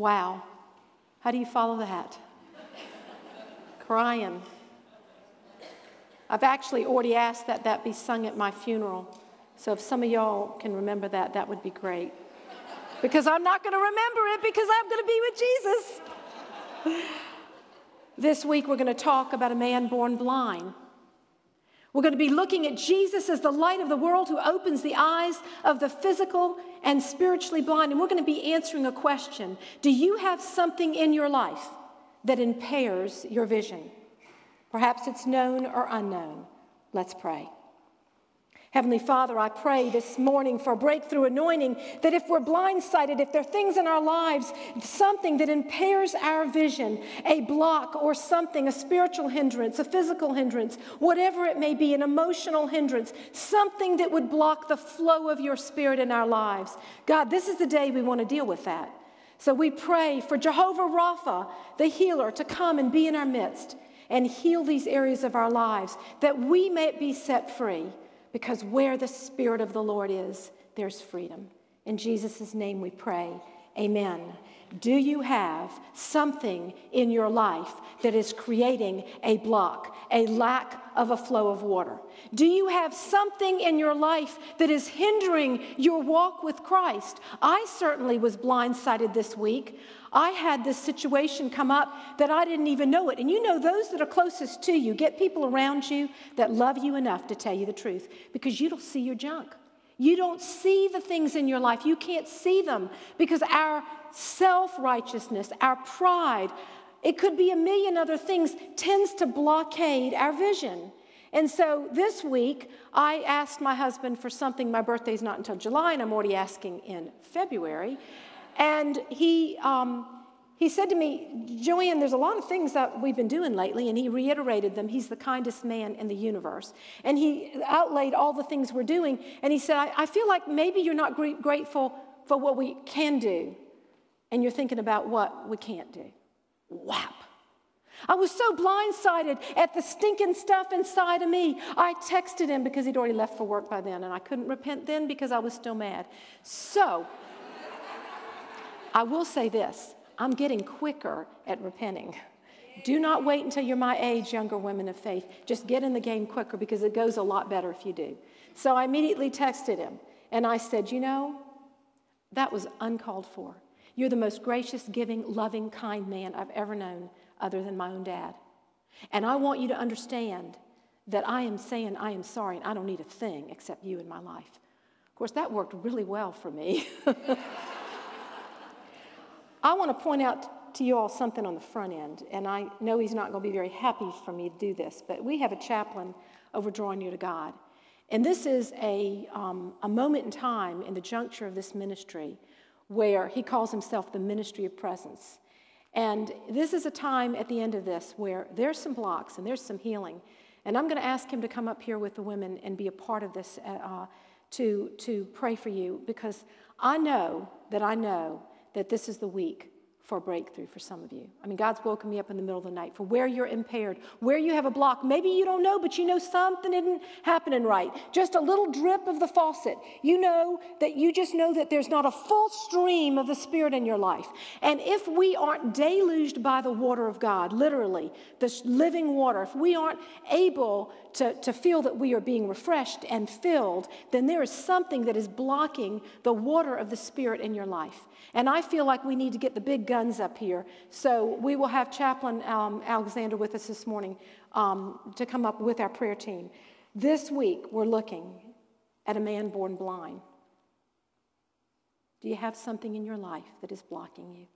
Wow. How do you follow that? Crying. I've actually already asked that that be sung at my funeral. So if some of y'all can remember that, that would be great. Because I'm not going to remember it because I'm going to be with Jesus. this week we're going to talk about a man born blind. We're going to be looking at Jesus as the light of the world who opens the eyes of the physical and spiritually blind. And we're going to be answering a question Do you have something in your life that impairs your vision? Perhaps it's known or unknown. Let's pray. Heavenly Father, I pray this morning for breakthrough anointing that if we're blindsided, if there are things in our lives, something that impairs our vision, a block or something, a spiritual hindrance, a physical hindrance, whatever it may be, an emotional hindrance, something that would block the flow of your spirit in our lives. God, this is the day we want to deal with that. So we pray for Jehovah Rapha, the healer, to come and be in our midst and heal these areas of our lives that we may be set free because where the Spirit of the Lord is, there's freedom. In Jesus' name we pray. Amen. Do you have something in your life that is creating a block, a lack of a flow of water? Do you have something in your life that is hindering your walk with Christ? I certainly was blindsided this week. I had this situation come up that I didn't even know it. And you know, those that are closest to you, get people around you that love you enough to tell you the truth because you don't see your junk. You don't see the things in your life. You can't see them because our self righteousness, our pride, it could be a million other things, tends to blockade our vision. And so this week, I asked my husband for something. My birthday's not until July, and I'm already asking in February. And he, um, he said to me, Joanne, there's a lot of things that we've been doing lately, and he reiterated them. He's the kindest man in the universe. And he outlaid all the things we're doing, and he said, I, I feel like maybe you're not grateful for what we can do, and you're thinking about what we can't do. Whap. I was so blindsided at the stinking stuff inside of me. I texted him because he'd already left for work by then, and I couldn't repent then because I was still mad. So, I will say this I'm getting quicker at repenting. Do not wait until you're my age, younger women of faith. Just get in the game quicker because it goes a lot better if you do. So I immediately texted him and I said, You know, that was uncalled for. You're the most gracious, giving, loving, kind man I've ever known, other than my own dad. And I want you to understand that I am saying I am sorry and I don't need a thing except you in my life. Of course, that worked really well for me. I want to point out to you all something on the front end, and I know he's not going to be very happy for me to do this, but we have a chaplain over Drawing Near to God. And this is a, um, a moment in time in the juncture of this ministry where he calls himself the ministry of presence. And this is a time at the end of this where there's some blocks and there's some healing. And I'm going to ask him to come up here with the women and be a part of this uh, to, to pray for you because I know that I know that this is the week for a breakthrough for some of you. I mean, God's woken me up in the middle of the night for where you're impaired, where you have a block. Maybe you don't know, but you know something isn't happening right. Just a little drip of the faucet. You know that you just know that there's not a full stream of the Spirit in your life. And if we aren't deluged by the water of God, literally, this living water, if we aren't able to, to feel that we are being refreshed and filled, then there is something that is blocking the water of the Spirit in your life. And I feel like we need to get the big guns up here. So we will have Chaplain um, Alexander with us this morning um, to come up with our prayer team. This week, we're looking at a man born blind. Do you have something in your life that is blocking you?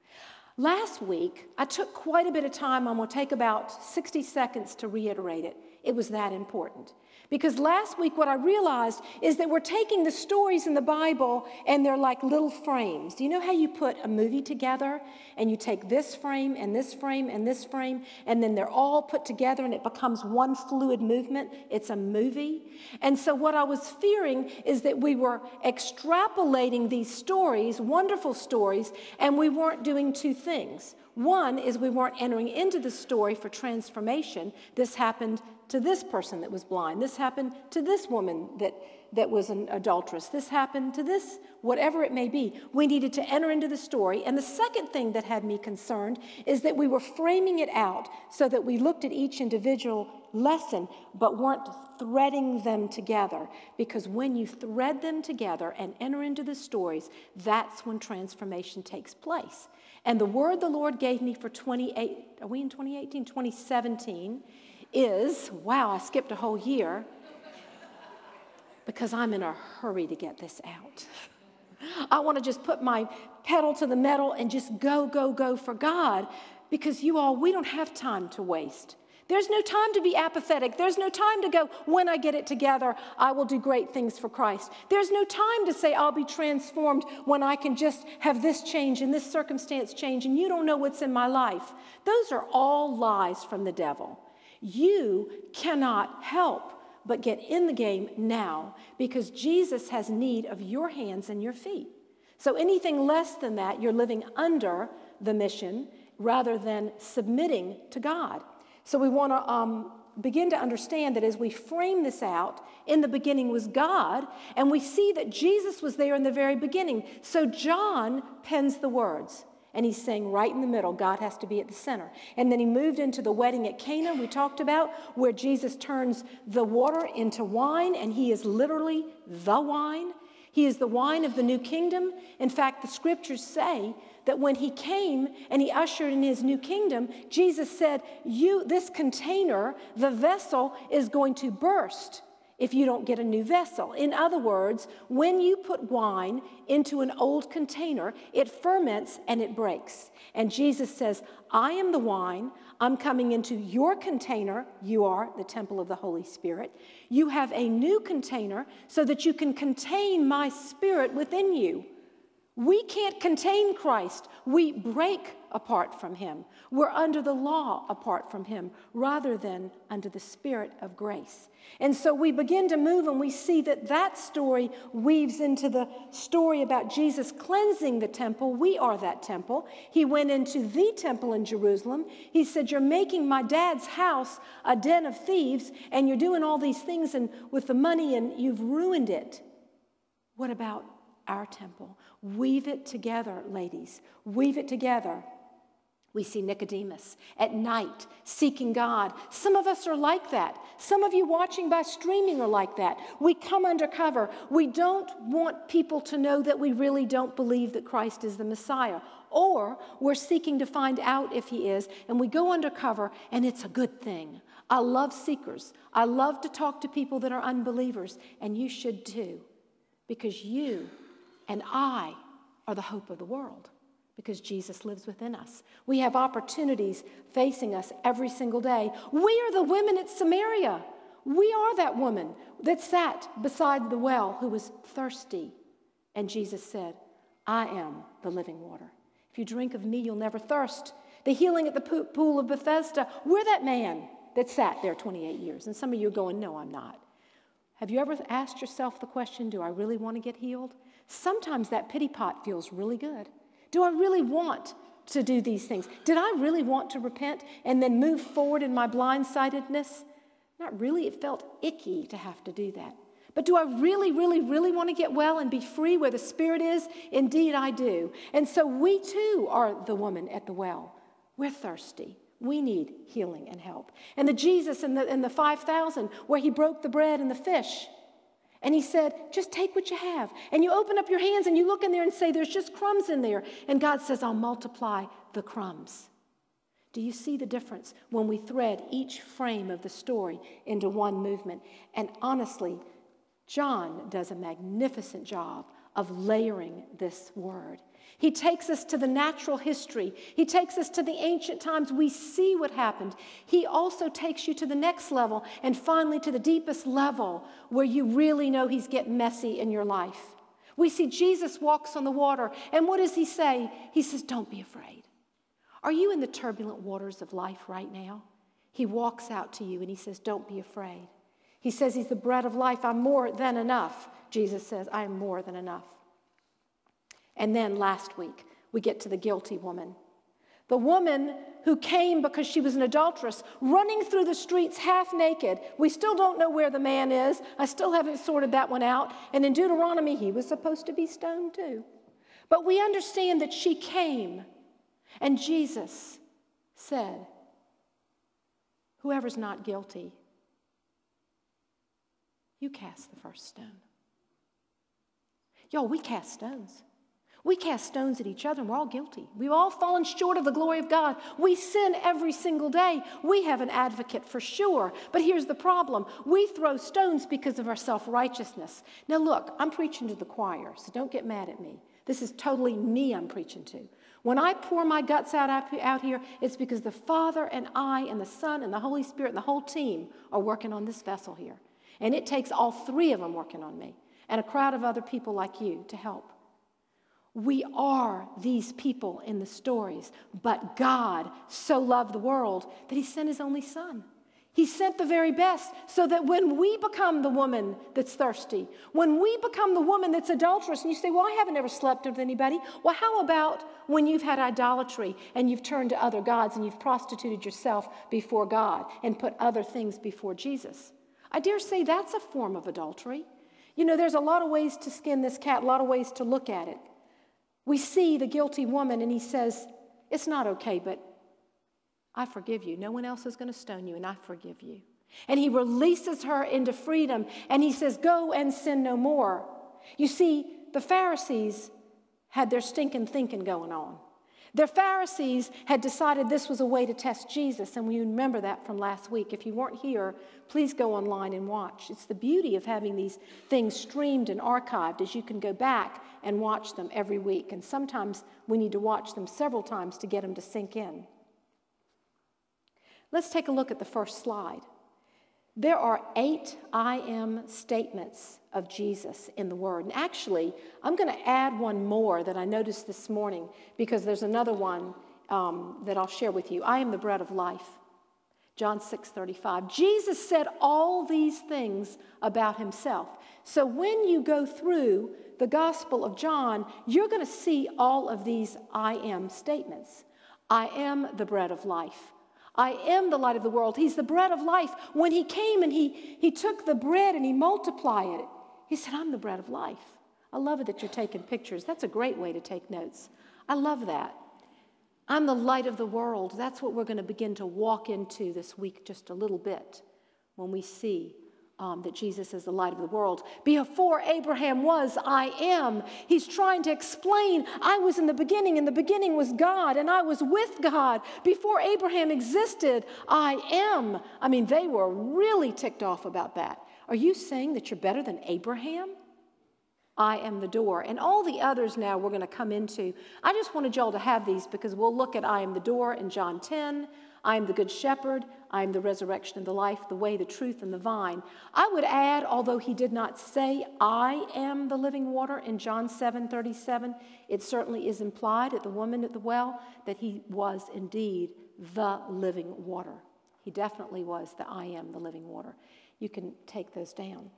Last week, I took quite a bit of time. I'm going to take about 60 seconds to reiterate it. It was that important. Because last week, what I realized is that we're taking the stories in the Bible and they're like little frames. Do you know how you put a movie together and you take this frame and this frame and this frame and then they're all put together and it becomes one fluid movement? It's a movie. And so, what I was fearing is that we were extrapolating these stories, wonderful stories, and we weren't doing two things. One is we weren't entering into the story for transformation. This happened to this person that was blind. This happened to this woman that, that was an adulteress. This happened to this, whatever it may be. We needed to enter into the story. And the second thing that had me concerned is that we were framing it out so that we looked at each individual lesson, but weren't threading them together. Because when you thread them together and enter into the stories, that's when transformation takes place. And the word the Lord gave me for 28, are we in 2018? 2017 is, wow, I skipped a whole year because I'm in a hurry to get this out. I want to just put my pedal to the metal and just go, go, go for God because you all, we don't have time to waste. There's no time to be apathetic. There's no time to go, when I get it together, I will do great things for Christ. There's no time to say, I'll be transformed when I can just have this change and this circumstance change, and you don't know what's in my life. Those are all lies from the devil. You cannot help but get in the game now because Jesus has need of your hands and your feet. So anything less than that, you're living under the mission rather than submitting to God. So we want to um, begin to understand that as we frame this out, in the beginning was God, and we see that Jesus was there in the very beginning. So John pens the words. And he's saying right in the middle, God has to be at the center. And then he moved into the wedding at Cana, we talked about, where Jesus turns the water into wine, and he is literally the wine. He is the wine of the new kingdom. In fact, the scriptures say that when he came and he ushered in his new kingdom, Jesus said, You, this container, the vessel, is going to burst if you don't get a new vessel. In other words, when you put wine into an old container, it ferments and it breaks. And Jesus says, I am the wine. I'm coming into your container. You are the temple of the Holy Spirit. You have a new container so that you can contain my spirit within you. We can't contain Christ. We break apart from him. We're under the law apart from him rather than under the spirit of grace. And so we begin to move and we see that that story weaves into the story about Jesus cleansing the temple. We are that temple. He went into the temple in Jerusalem. He said, You're making my dad's house a den of thieves, and you're doing all these things and with the money, and you've ruined it. What about our temple? Weave it together, ladies. Weave it together. We see Nicodemus at night seeking God. Some of us are like that. Some of you watching by streaming are like that. We come undercover. We don't want people to know that we really don't believe that Christ is the Messiah. Or we're seeking to find out if he is, and we go undercover, and it's a good thing. I love seekers. I love to talk to people that are unbelievers, and you should too, because you and I are the hope of the world because Jesus lives within us. We have opportunities facing us every single day. We are the women at Samaria. We are that woman that sat beside the well who was thirsty. And Jesus said, I am the living water. If you drink of me, you'll never thirst. The healing at the pool of Bethesda, we're that man that sat there 28 years. And some of you are going, No, I'm not. Have you ever asked yourself the question, Do I really want to get healed? Sometimes that pity pot feels really good. Do I really want to do these things? Did I really want to repent and then move forward in my blindsidedness? Not really. It felt icky to have to do that. But do I really, really, really want to get well and be free where the Spirit is? Indeed, I do. And so we too are the woman at the well. We're thirsty. We need healing and help. And the Jesus and the, and the 5,000, where he broke the bread and the fish. And he said, just take what you have. And you open up your hands and you look in there and say, there's just crumbs in there. And God says, I'll multiply the crumbs. Do you see the difference when we thread each frame of the story into one movement? And honestly, John does a magnificent job of layering this word. He takes us to the natural history. He takes us to the ancient times. We see what happened. He also takes you to the next level and finally to the deepest level where you really know He's getting messy in your life. We see Jesus walks on the water, and what does He say? He says, Don't be afraid. Are you in the turbulent waters of life right now? He walks out to you and He says, Don't be afraid. He says He's the bread of life. I'm more than enough. Jesus says, I am more than enough. And then last week, we get to the guilty woman. The woman who came because she was an adulteress, running through the streets half naked. We still don't know where the man is. I still haven't sorted that one out. And in Deuteronomy, he was supposed to be stoned too. But we understand that she came, and Jesus said, Whoever's not guilty, you cast the first stone. Y'all, we cast stones. We cast stones at each other and we're all guilty. We've all fallen short of the glory of God. We sin every single day. We have an advocate for sure. But here's the problem we throw stones because of our self righteousness. Now, look, I'm preaching to the choir, so don't get mad at me. This is totally me I'm preaching to. When I pour my guts out out here, it's because the Father and I and the Son and the Holy Spirit and the whole team are working on this vessel here. And it takes all three of them working on me and a crowd of other people like you to help. We are these people in the stories, but God so loved the world that He sent His only Son. He sent the very best so that when we become the woman that's thirsty, when we become the woman that's adulterous, and you say, Well, I haven't ever slept with anybody. Well, how about when you've had idolatry and you've turned to other gods and you've prostituted yourself before God and put other things before Jesus? I dare say that's a form of adultery. You know, there's a lot of ways to skin this cat, a lot of ways to look at it. We see the guilty woman, and he says, It's not okay, but I forgive you. No one else is going to stone you, and I forgive you. And he releases her into freedom, and he says, Go and sin no more. You see, the Pharisees had their stinking thinking going on. The Pharisees had decided this was a way to test Jesus, and we remember that from last week. If you weren't here, please go online and watch. It's the beauty of having these things streamed and archived, as you can go back and watch them every week. And sometimes we need to watch them several times to get them to sink in. Let's take a look at the first slide. There are eight I am statements of Jesus in the Word. And actually, I'm going to add one more that I noticed this morning because there's another one um, that I'll share with you. I am the bread of life. John 6 35. Jesus said all these things about himself. So when you go through the Gospel of John, you're going to see all of these I am statements. I am the bread of life. I am the light of the world. He's the bread of life. When he came and he, he took the bread and he multiplied it, he said, I'm the bread of life. I love it that you're taking pictures. That's a great way to take notes. I love that. I'm the light of the world. That's what we're going to begin to walk into this week just a little bit when we see um, that Jesus is the light of the world. Before Abraham was, I am. He's trying to explain, I was in the beginning, and the beginning was God, and I was with God. Before Abraham existed, I am. I mean, they were really ticked off about that. Are you saying that you're better than Abraham? I am the door. And all the others now we're going to come into. I just wanted y'all to have these because we'll look at I am the door in John 10. I am the good shepherd. I am the resurrection and the life, the way, the truth, and the vine. I would add, although he did not say, I am the living water in John 7 37, it certainly is implied at the woman at the well that he was indeed the living water. He definitely was the I am the living water. You can take those down.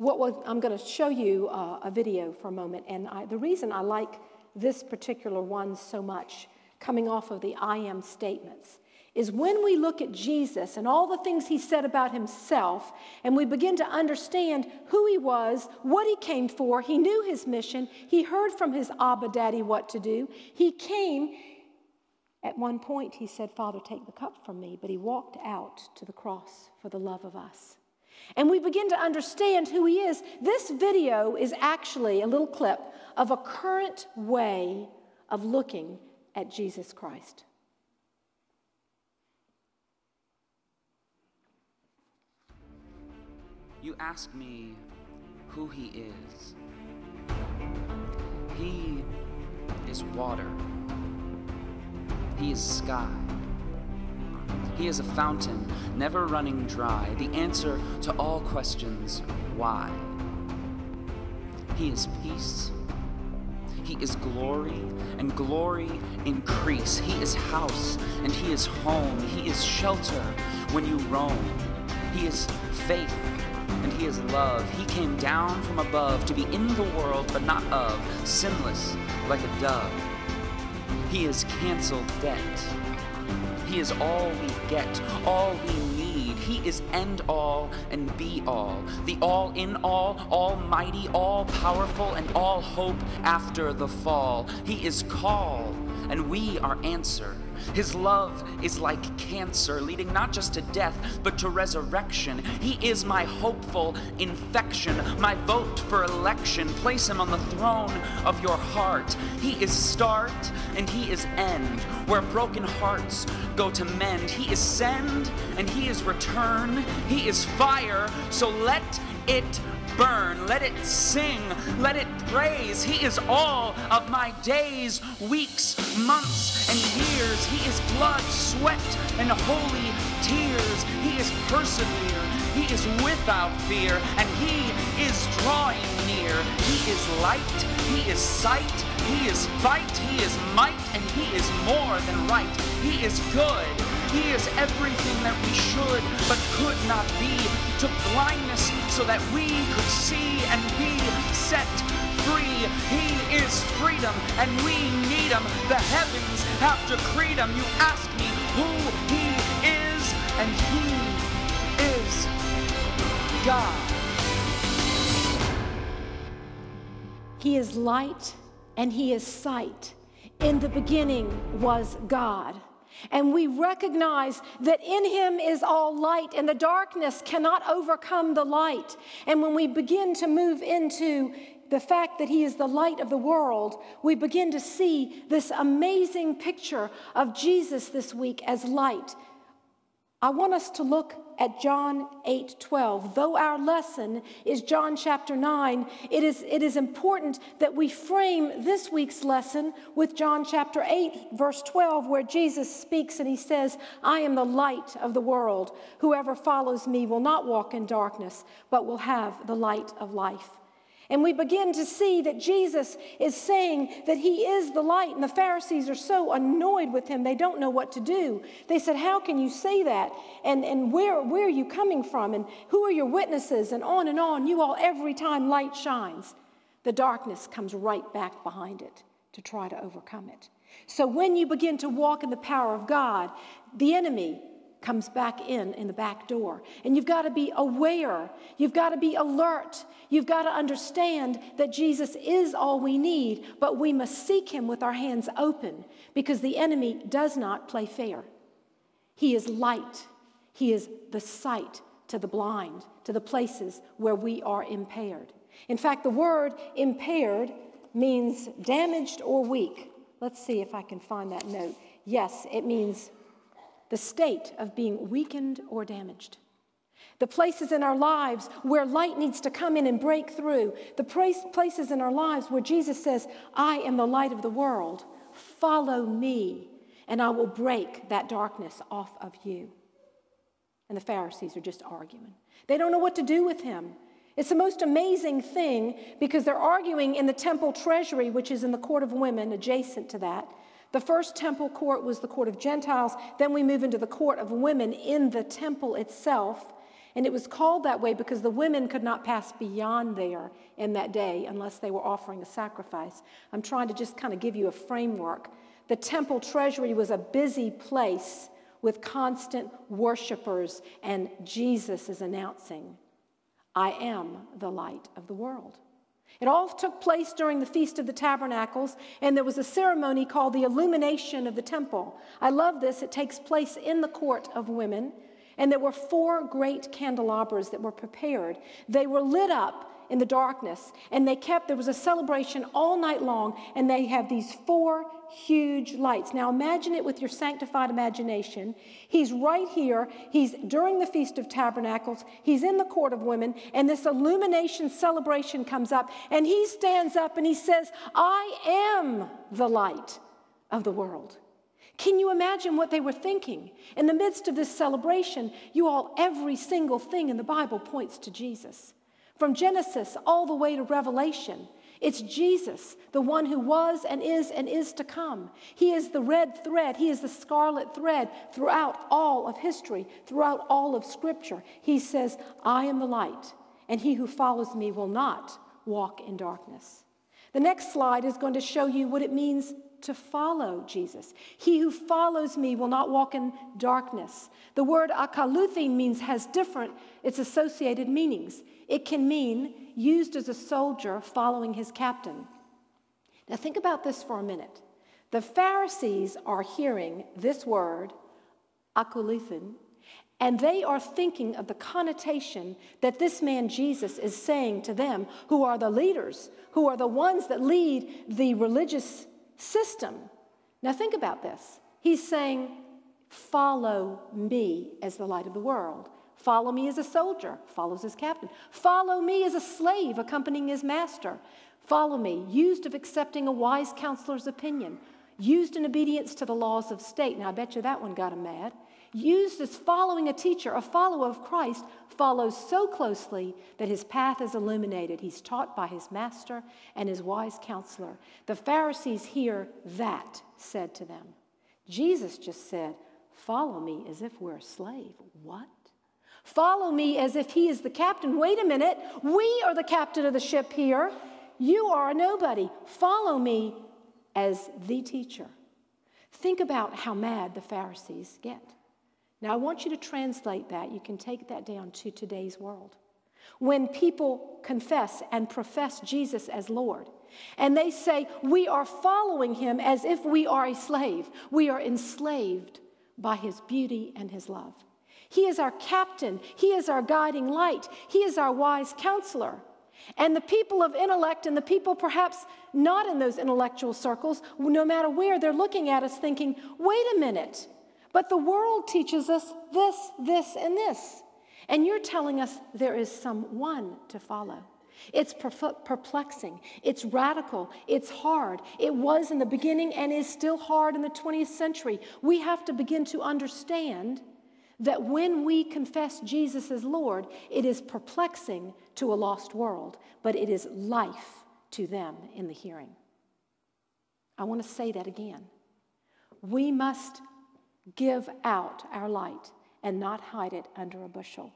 What I'm going to show you uh, a video for a moment, and I, the reason I like this particular one so much coming off of the I am statements is when we look at Jesus and all the things he said about himself, and we begin to understand who he was, what he came for, he knew his mission, he heard from his Abba Daddy what to do. He came, at one point, he said, Father, take the cup from me, but he walked out to the cross for the love of us. And we begin to understand who he is. This video is actually a little clip of a current way of looking at Jesus Christ. You ask me who he is. He is water. He is sky. He is a fountain, never running dry, the answer to all questions why. He is peace he is glory, and glory increase. He is house, and He is home. He is shelter when you roam. He is faith, and He is love. He came down from above to be in the world, but not of, sinless like a dove. He is canceled debt. He is all we get, all we need. He is end all and be all, the all in all, almighty, all powerful, and all hope after the fall. He is call, and we are answer. His love is like cancer, leading not just to death, but to resurrection. He is my hopeful infection, my vote for election. Place him on the throne of your heart. He is start and he is end, where broken hearts go to mend. He is send and he is return. He is fire, so let it burn, let it sing, let it praise. He is all of my days, weeks, months, and years. He is blood, sweat, and holy tears. He is persevere. He is without fear, and He is drawing near. He is light, He is sight, He is fight, He is might, and He is more than right. He is good. He is everything that we should but could not be. Took blindness so that we could see and be set free. He is freedom and we need him. The heavens have decreed him. You ask me who he is, and he is God. He is light and he is sight. In the beginning was God. And we recognize that in Him is all light, and the darkness cannot overcome the light. And when we begin to move into the fact that He is the light of the world, we begin to see this amazing picture of Jesus this week as light. I want us to look at John 8 12. Though our lesson is John chapter 9, it is, it is important that we frame this week's lesson with John chapter 8, verse 12, where Jesus speaks and he says, I am the light of the world. Whoever follows me will not walk in darkness, but will have the light of life. And we begin to see that Jesus is saying that he is the light. And the Pharisees are so annoyed with him, they don't know what to do. They said, How can you say that? And, and where, where are you coming from? And who are your witnesses? And on and on. You all, every time light shines, the darkness comes right back behind it to try to overcome it. So when you begin to walk in the power of God, the enemy comes back in in the back door. And you've got to be aware, you've got to be alert, you've got to understand that Jesus is all we need, but we must seek him with our hands open because the enemy does not play fair. He is light, he is the sight to the blind, to the places where we are impaired. In fact, the word impaired means damaged or weak. Let's see if I can find that note. Yes, it means the state of being weakened or damaged. The places in our lives where light needs to come in and break through. The places in our lives where Jesus says, I am the light of the world. Follow me, and I will break that darkness off of you. And the Pharisees are just arguing. They don't know what to do with him. It's the most amazing thing because they're arguing in the temple treasury, which is in the court of women adjacent to that. The first temple court was the court of Gentiles. Then we move into the court of women in the temple itself. And it was called that way because the women could not pass beyond there in that day unless they were offering a sacrifice. I'm trying to just kind of give you a framework. The temple treasury was a busy place with constant worshipers, and Jesus is announcing, I am the light of the world. It all took place during the Feast of the Tabernacles, and there was a ceremony called the illumination of the temple. I love this. It takes place in the court of women, and there were four great candelabras that were prepared. They were lit up in the darkness, and they kept, there was a celebration all night long, and they have these four huge lights. Now imagine it with your sanctified imagination. He's right here. He's during the Feast of Tabernacles. He's in the court of women, and this illumination celebration comes up, and he stands up and he says, I am the light of the world. Can you imagine what they were thinking? In the midst of this celebration, you all, every single thing in the Bible points to Jesus. From Genesis all the way to Revelation, it's Jesus, the one who was and is and is to come. He is the red thread, He is the scarlet thread throughout all of history, throughout all of Scripture. He says, I am the light, and he who follows me will not walk in darkness. The next slide is going to show you what it means to follow Jesus. He who follows me will not walk in darkness. The word akaluthi means has different, it's associated meanings. It can mean used as a soldier following his captain. Now think about this for a minute. The Pharisees are hearing this word, akulithin, and they are thinking of the connotation that this man Jesus is saying to them, who are the leaders, who are the ones that lead the religious system. Now, think about this. He's saying, Follow me as the light of the world. Follow me as a soldier, follows his captain. Follow me as a slave, accompanying his master. Follow me, used of accepting a wise counselor's opinion, used in obedience to the laws of state. Now, I bet you that one got him mad used as following a teacher, a follower of Christ, follows so closely that his path is illuminated. He's taught by his master and his wise counselor. The Pharisees hear that said to them. Jesus just said, Follow me as if we're a slave. What? Follow me as if he is the captain. Wait a minute. We are the captain of the ship here. You are a nobody. Follow me as the teacher. Think about how mad the Pharisees get. Now, I want you to translate that. You can take that down to today's world. When people confess and profess Jesus as Lord, and they say, We are following him as if we are a slave, we are enslaved by his beauty and his love. He is our captain, he is our guiding light, he is our wise counselor. And the people of intellect and the people perhaps not in those intellectual circles, no matter where, they're looking at us thinking, wait a minute, but the world teaches us this, this, and this. And you're telling us there is someone to follow. It's perplexing. It's radical. It's hard. It was in the beginning and is still hard in the 20th century. We have to begin to understand that when we confess Jesus as Lord, it is perplexing to a lost world, but it is life to them in the hearing. I want to say that again. We must give out our light and not hide it under a bushel.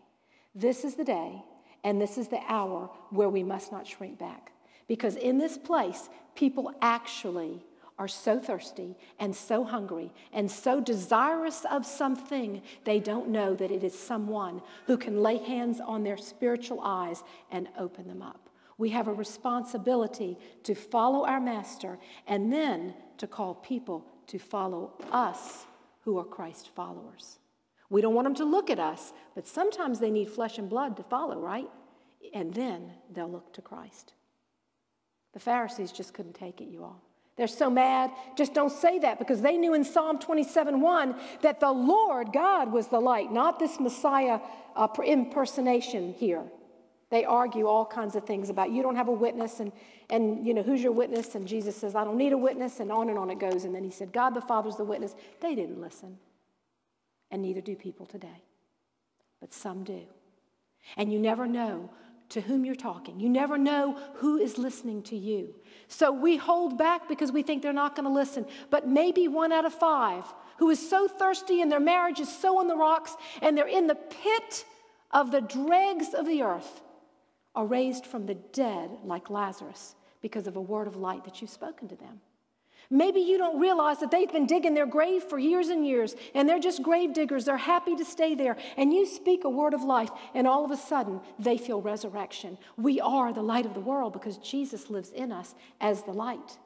This is the day and this is the hour where we must not shrink back. Because in this place, people actually are so thirsty and so hungry and so desirous of something, they don't know that it is someone who can lay hands on their spiritual eyes and open them up. We have a responsibility to follow our master and then to call people to follow us who are Christ followers. We don't want them to look at us, but sometimes they need flesh and blood to follow, right? And then they'll look to Christ. The Pharisees just couldn't take it, you all. They're so mad. Just don't say that because they knew in Psalm 27 1 that the Lord God was the light, not this Messiah uh, impersonation here. They argue all kinds of things about you don't have a witness and, and you know who's your witness and Jesus says I don't need a witness and on and on it goes and then he said God the Father's the witness. They didn't listen. And neither do people today. But some do. And you never know to whom you're talking. You never know who is listening to you. So we hold back because we think they're not going to listen. But maybe one out of five who is so thirsty and their marriage is so on the rocks and they're in the pit of the dregs of the earth are raised from the dead like Lazarus because of a word of light that you've spoken to them. Maybe you don't realize that they've been digging their grave for years and years, and they're just grave diggers. They're happy to stay there. And you speak a word of life, and all of a sudden, they feel resurrection. We are the light of the world because Jesus lives in us as the light.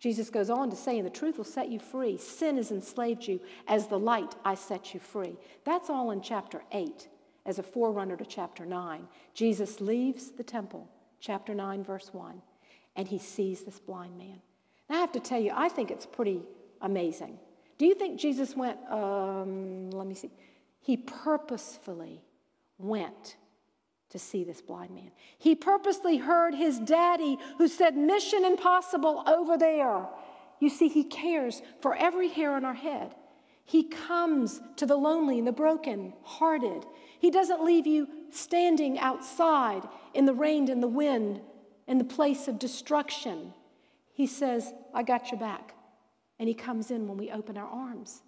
Jesus goes on to say, and the truth will set you free. Sin has enslaved you. As the light, I set you free. That's all in chapter 8 as a forerunner to chapter 9. Jesus leaves the temple, chapter 9, verse 1, and he sees this blind man. Now, I have to tell you, I think it's pretty amazing. Do you think Jesus went, um, let me see, he purposefully went to see this blind man. He purposely heard his daddy who said, Mission impossible over there. You see, he cares for every hair on our head. He comes to the lonely and the broken hearted. He doesn't leave you standing outside in the rain and the wind in the place of destruction. He says, I got your back. And He comes in when we open our arms.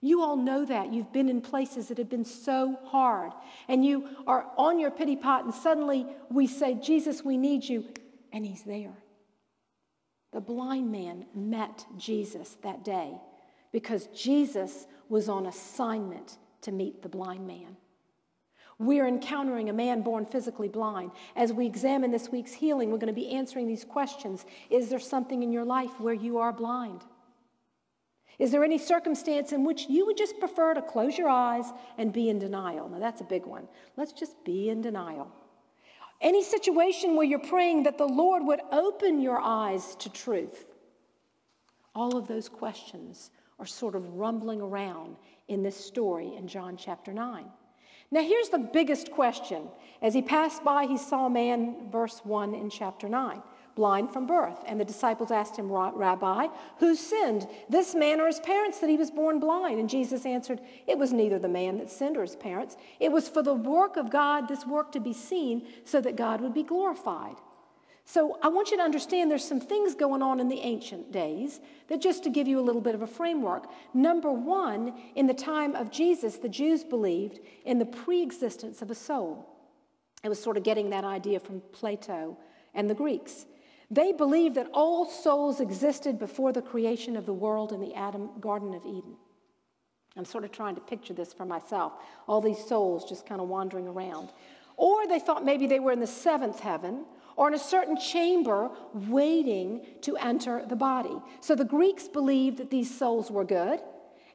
You all know that. You've been in places that have been so hard, and you are on your pity pot, and suddenly we say, Jesus, we need you, and He's there. The blind man met Jesus that day because Jesus was on assignment to meet the blind man. We're encountering a man born physically blind. As we examine this week's healing, we're going to be answering these questions. Is there something in your life where you are blind? Is there any circumstance in which you would just prefer to close your eyes and be in denial? Now, that's a big one. Let's just be in denial. Any situation where you're praying that the Lord would open your eyes to truth. All of those questions are sort of rumbling around in this story in John chapter 9. Now, here's the biggest question. As he passed by, he saw a man, verse 1 in chapter 9 blind from birth. And the disciples asked him, Rabbi, who sinned, this man or his parents, that he was born blind? And Jesus answered, It was neither the man that sinned or his parents. It was for the work of God, this work to be seen, so that God would be glorified. So I want you to understand there's some things going on in the ancient days that just to give you a little bit of a framework. Number one, in the time of Jesus, the Jews believed in the pre existence of a soul. It was sort of getting that idea from Plato and the Greeks. They believed that all souls existed before the creation of the world in the Adam Garden of Eden. I'm sort of trying to picture this for myself. All these souls just kind of wandering around. Or they thought maybe they were in the seventh heaven or in a certain chamber waiting to enter the body. So the Greeks believed that these souls were good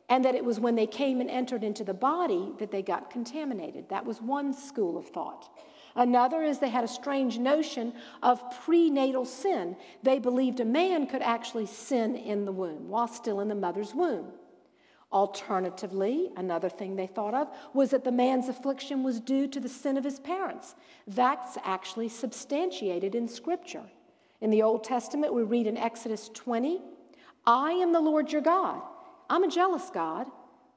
and that it was when they came and entered into the body that they got contaminated. That was one school of thought. Another is they had a strange notion of prenatal sin. They believed a man could actually sin in the womb while still in the mother's womb. Alternatively, another thing they thought of was that the man's affliction was due to the sin of his parents. That's actually substantiated in Scripture. In the Old Testament, we read in Exodus 20, I am the Lord your God. I'm a jealous God,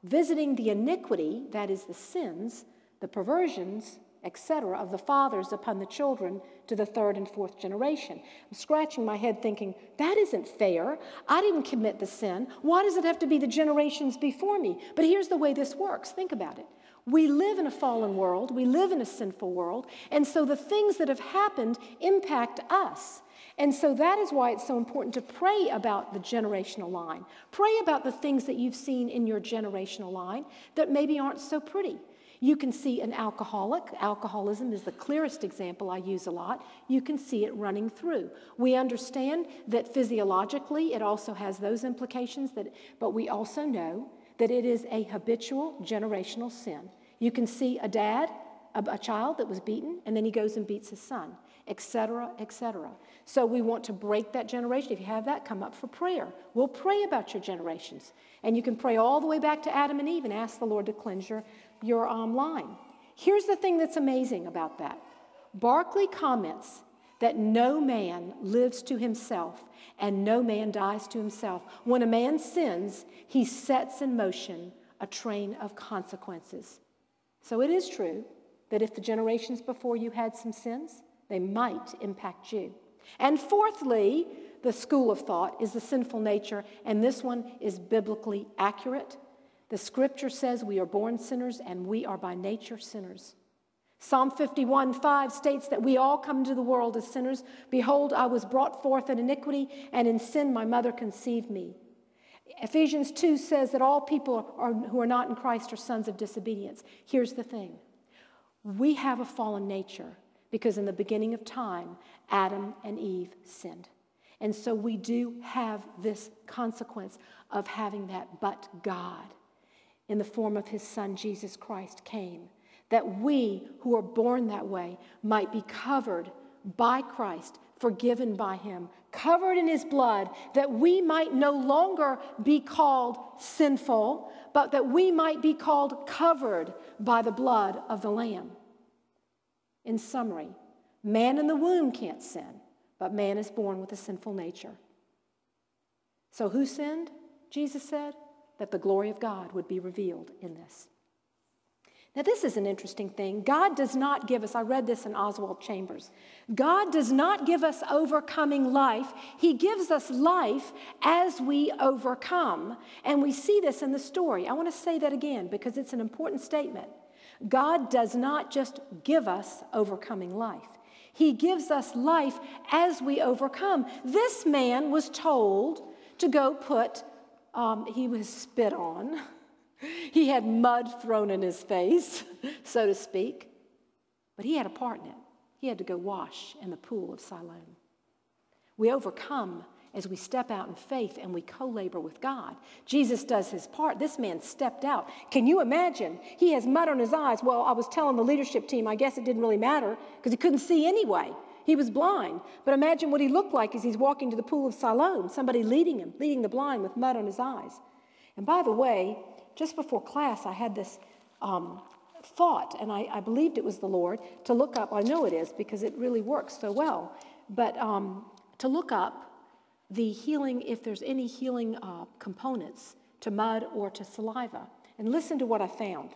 visiting the iniquity, that is, the sins, the perversions, etc., of the fathers upon the children to the third and fourth generation. I'm scratching my head thinking, that isn't fair. I didn't commit the sin. Why does it have to be the generations before me? But here's the way this works think about it. We live in a fallen world, we live in a sinful world, and so the things that have happened impact us. And so that is why it's so important to pray about the generational line. Pray about the things that you've seen in your generational line that maybe aren't so pretty. You can see an alcoholic. Alcoholism is the clearest example I use a lot. You can see it running through. We understand that physiologically it also has those implications, that, but we also know that it is a habitual generational sin. You can see a dad, a, a child that was beaten, and then he goes and beats his son, etc., etc. So we want to break that generation. If you have that, come up for prayer. We'll pray about your generations. And you can pray all the way back to Adam and Eve and ask the Lord to cleanse your your um, line. Here's the thing that's amazing about that Barclay comments that no man lives to himself and no man dies to himself. When a man sins, he sets in motion a train of consequences. So it is true that if the generations before you had some sins, they might impact you. And fourthly, the school of thought is the sinful nature, and this one is biblically accurate. The scripture says we are born sinners and we are by nature sinners. Psalm 51 5 states that we all come into the world as sinners. Behold, I was brought forth in iniquity, and in sin my mother conceived me. Ephesians 2 says that all people are, who are not in Christ are sons of disobedience. Here's the thing we have a fallen nature because in the beginning of time, Adam and Eve sinned. And so we do have this consequence of having that, but God in the form of his son Jesus Christ came, that we who are born that way might be covered by Christ, forgiven by him, covered in his blood, that we might no longer be called sinful, but that we might be called covered by the blood of the Lamb. In summary, man in the womb can't sin, but man is born with a sinful nature. So who sinned? Jesus said that the glory of God would be revealed in this. Now, this is an interesting thing. God does not give us, I read this in Oswald Chambers. God does not give us overcoming life. He gives us life as we overcome. And we see this in the story. I want to say that again because it's an important statement. God does not just give us overcoming life, He gives us life as we overcome. This man was told to go put, um, he was spit on. He had mud thrown in his face, so to speak. But he had a part in it. He had to go wash in the pool of Siloam. We overcome as we step out in faith and we co labor with God. Jesus does his part. This man stepped out. Can you imagine? He has mud on his eyes. Well, I was telling the leadership team, I guess it didn't really matter because he couldn't see anyway. He was blind. But imagine what he looked like as he's walking to the pool of Siloam, somebody leading him, leading the blind with mud on his eyes. And by the way, just before class, I had this um, thought, and I, I, believed it was the Lord, to look up. I know it is because it really works so well. But um, to look up the healing, if there's any healing uh, components to mud or to saliva. And listen to what I found.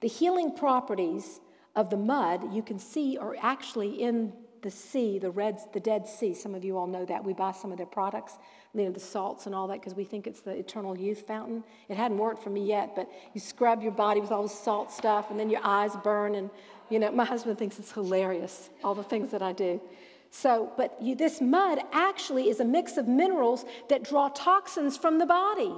The healing properties of the mud you can see are actually in the sea, the red, the Dead Sea. Some of you all know that. We buy some of their products, you know, the salts and all that, because we think it's the eternal youth fountain. It hadn't worked for me yet, but you scrub your body with all the salt stuff, and then your eyes burn. And, you know, my husband thinks it's hilarious, all the things that I do. So, but you, this mud actually is a mix of minerals that draw toxins from the body.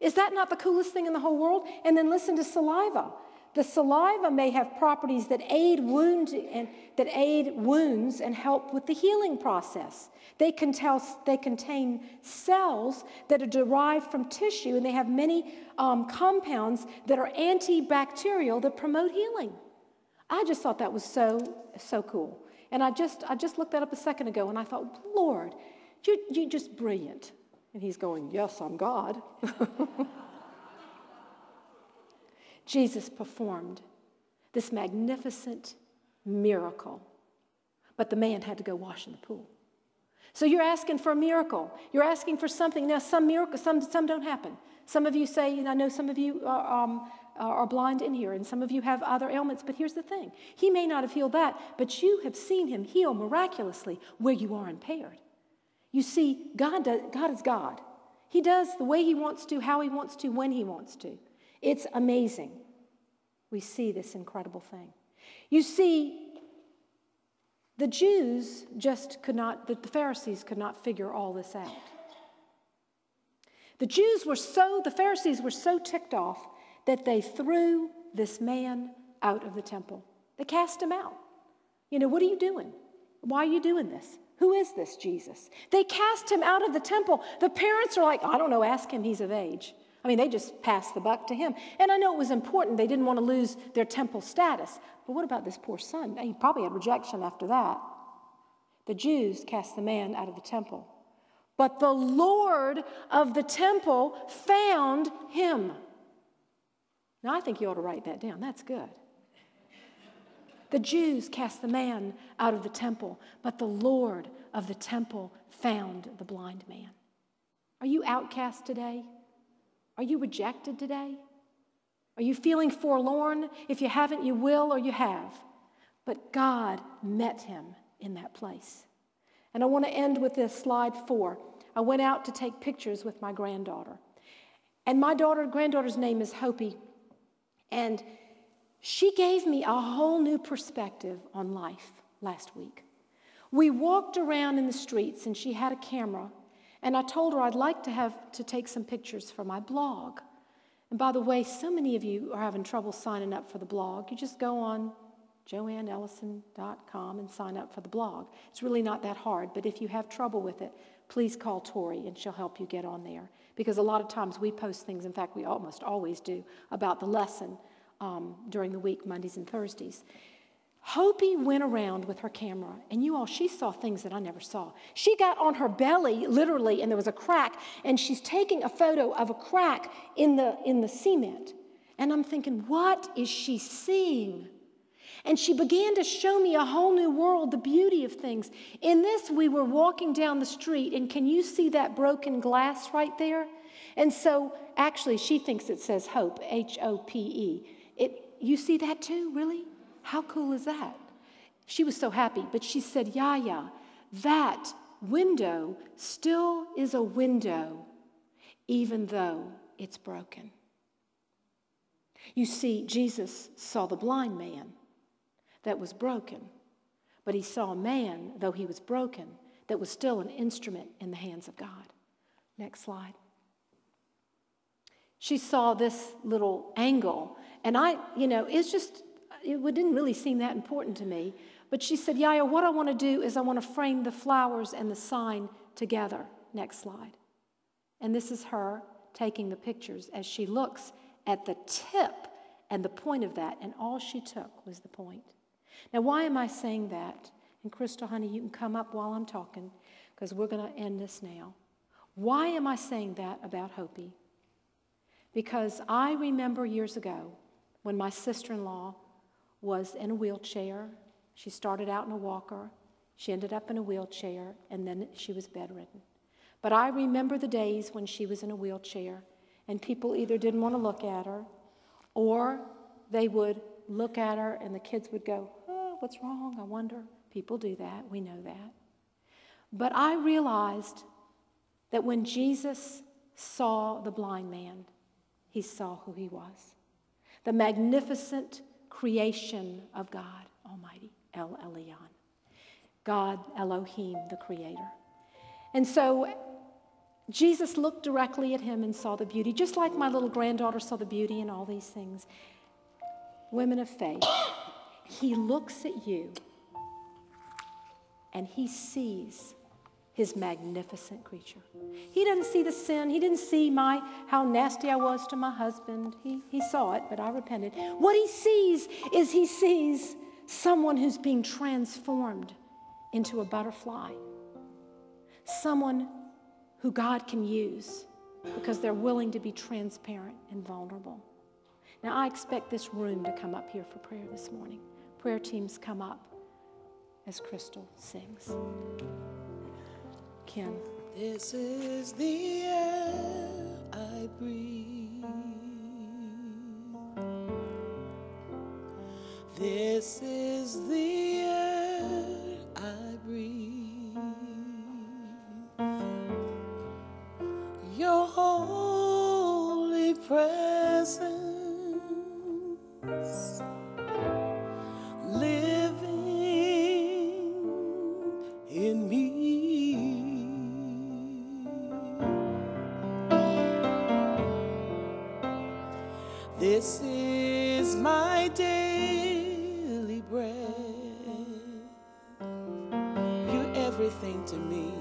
Is that not the coolest thing in the whole world? And then listen to saliva. The saliva may have properties that aid wound and that aid wounds and help with the healing process. They, can tell, they contain cells that are derived from tissue, and they have many um, compounds that are antibacterial that promote healing. I just thought that was so so cool. And I just, I just looked that up a second ago and I thought, Lord, you, you're just brilliant. And he's going, Yes, I'm God. Jesus performed this magnificent miracle, but the man had to go wash in the pool. So you're asking for a miracle. You're asking for something. Now, some miracles, some, some don't happen. Some of you say, and I know some of you are, um, are blind in here, and some of you have other ailments, but here's the thing He may not have healed that, but you have seen Him heal miraculously where you are impaired. You see, God, does, God is God. He does the way He wants to, how He wants to, when He wants to. It's amazing. We see this incredible thing. You see, the Jews just could not, the Pharisees could not figure all this out. The Jews were so, the Pharisees were so ticked off that they threw this man out of the temple. They cast him out. You know, what are you doing? Why are you doing this? Who is this Jesus? They cast him out of the temple. The parents are like, I don't know, ask him, he's of age. I mean, they just passed the buck to him. And I know it was important. They didn't want to lose their temple status. But what about this poor son? He probably had rejection after that. The Jews cast the man out of the temple. But the Lord of the temple found him. Now, I think you ought to write that down. That's good. The Jews cast the man out of the temple, but the Lord of the temple found the blind man. Are you outcast today? Are you rejected today? Are you feeling forlorn? If you haven't, you will or you have. But God met him in that place. And I want to end with this slide four. I went out to take pictures with my granddaughter. And my daughter, granddaughter's name is Hopi. And she gave me a whole new perspective on life last week. We walked around in the streets and she had a camera and I told her I'd like to have to take some pictures for my blog. And by the way, so many of you are having trouble signing up for the blog. You just go on joanneellison.com and sign up for the blog. It's really not that hard, but if you have trouble with it, please call Tori and she'll help you get on there. Because a lot of times we post things, in fact, we almost always do, about the lesson um, during the week, Mondays and Thursdays. Hopi went around with her camera, and you all, she saw things that I never saw. She got on her belly, literally, and there was a crack, and she's taking a photo of a crack in the, in the cement. And I'm thinking, what is she seeing? And she began to show me a whole new world, the beauty of things. In this, we were walking down the street, and can you see that broken glass right there? And so, actually, she thinks it says hope, H O P E. It, you see that too, really? How cool is that? She was so happy, but she said, Yaya, that window still is a window, even though it's broken. You see, Jesus saw the blind man that was broken, But he saw man, though he was broken, that was still an instrument in the hands of God. Next slide. She saw this little angle, and I, you know, it's just, it didn't really seem that important to me. But she said, Yaya, what I want to do is I want to frame the flowers and the sign together. Next slide. And this is her taking the pictures as she looks at the tip and the point of that, and all she took was the point. Now, why am I saying that? And Crystal, honey, you can come up while I'm talking because we're going to end this now. Why am I saying that about Hopi? Because I remember years ago when my sister in law was in a wheelchair. She started out in a walker, she ended up in a wheelchair, and then she was bedridden. But I remember the days when she was in a wheelchair, and people either didn't want to look at her or they would look at her and the kids would go, What's wrong? I wonder. People do that. We know that. But I realized that when Jesus saw the blind man, he saw who he was the magnificent creation of God Almighty, El Elyon, God Elohim, the Creator. And so Jesus looked directly at him and saw the beauty, just like my little granddaughter saw the beauty in all these things. Women of faith, he looks at you and he sees his magnificent creature. He doesn't see the sin. He didn't see my how nasty I was to my husband. He, he saw it, but I repented. What he sees is he sees someone who's being transformed into a butterfly. Someone who God can use because they're willing to be transparent and vulnerable. Now, I expect this room to come up here for prayer this morning. Prayer teams come up as Crystal sings. Kim. This is the air I breathe. This is the air I breathe. Your holy presence. This is my daily bread. You're everything to me.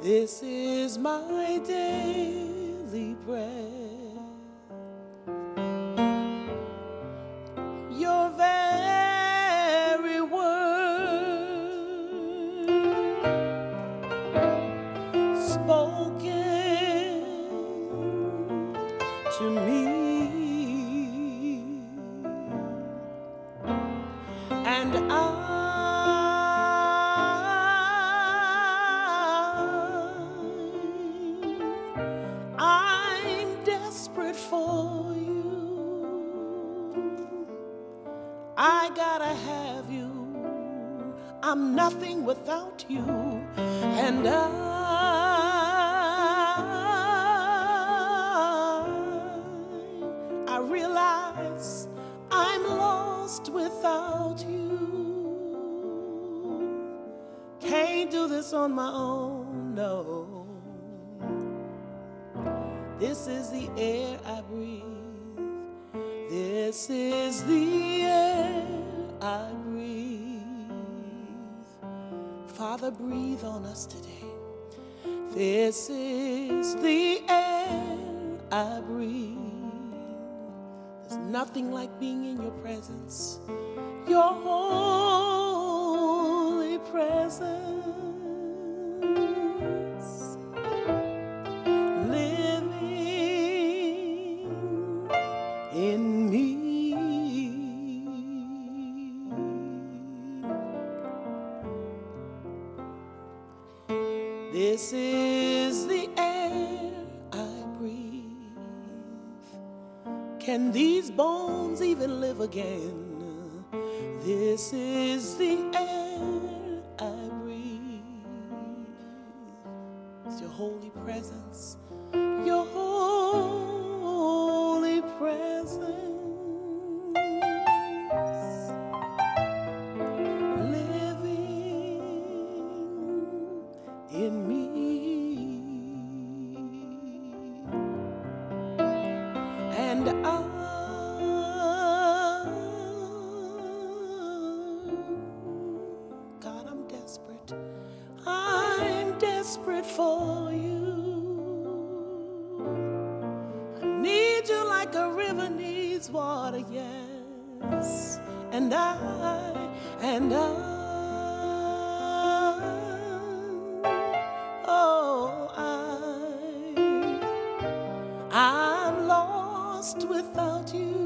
This is my daily bread. There's nothing like being in your presence, your holy presence. Again. I'm lost without you,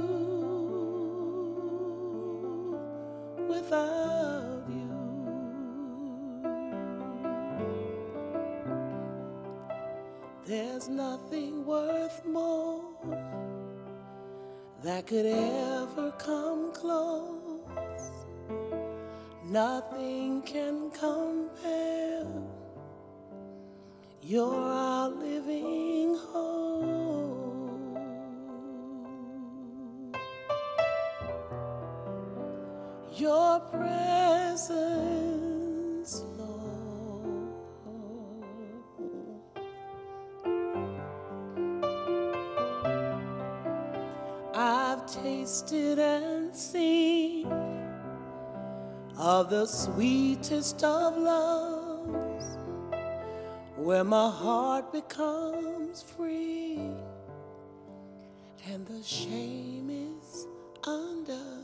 without you. There's nothing worth more that could ever come close. Nothing can compare. You're our living. the sweetest of loves, where my heart becomes free and the shame is undone.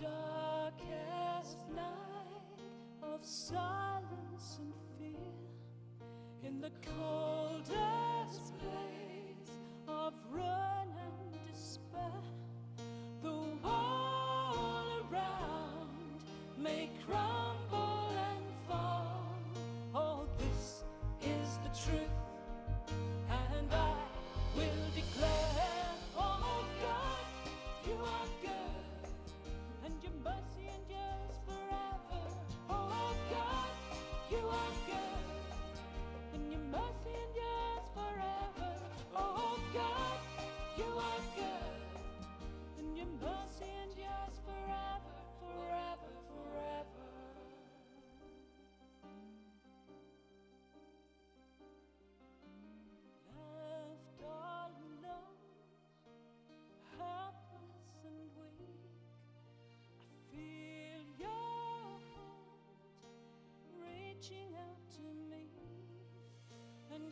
darkest night of silence and fear in the cold.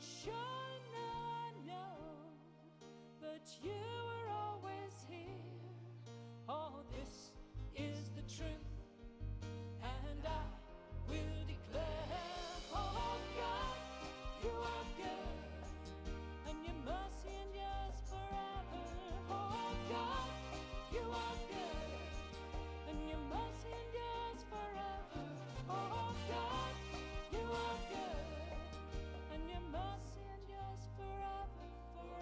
Sure now I know, but you